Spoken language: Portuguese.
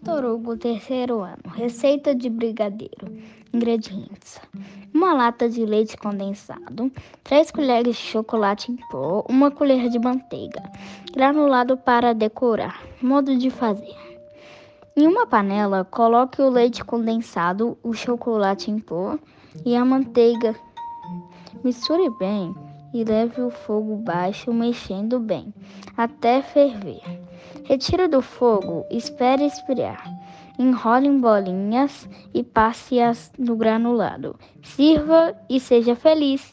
Vitor Hugo, terceiro ano. Receita de brigadeiro. Ingredientes: uma lata de leite condensado, 3 colheres de chocolate em pó, uma colher de manteiga, granulado para decorar. Modo de fazer: em uma panela, coloque o leite condensado, o chocolate em pó e a manteiga. Misture bem e leve o fogo baixo, mexendo bem até ferver. Retire do fogo, espere esfriar. Enrole em bolinhas e passe-as no granulado. Sirva e seja feliz.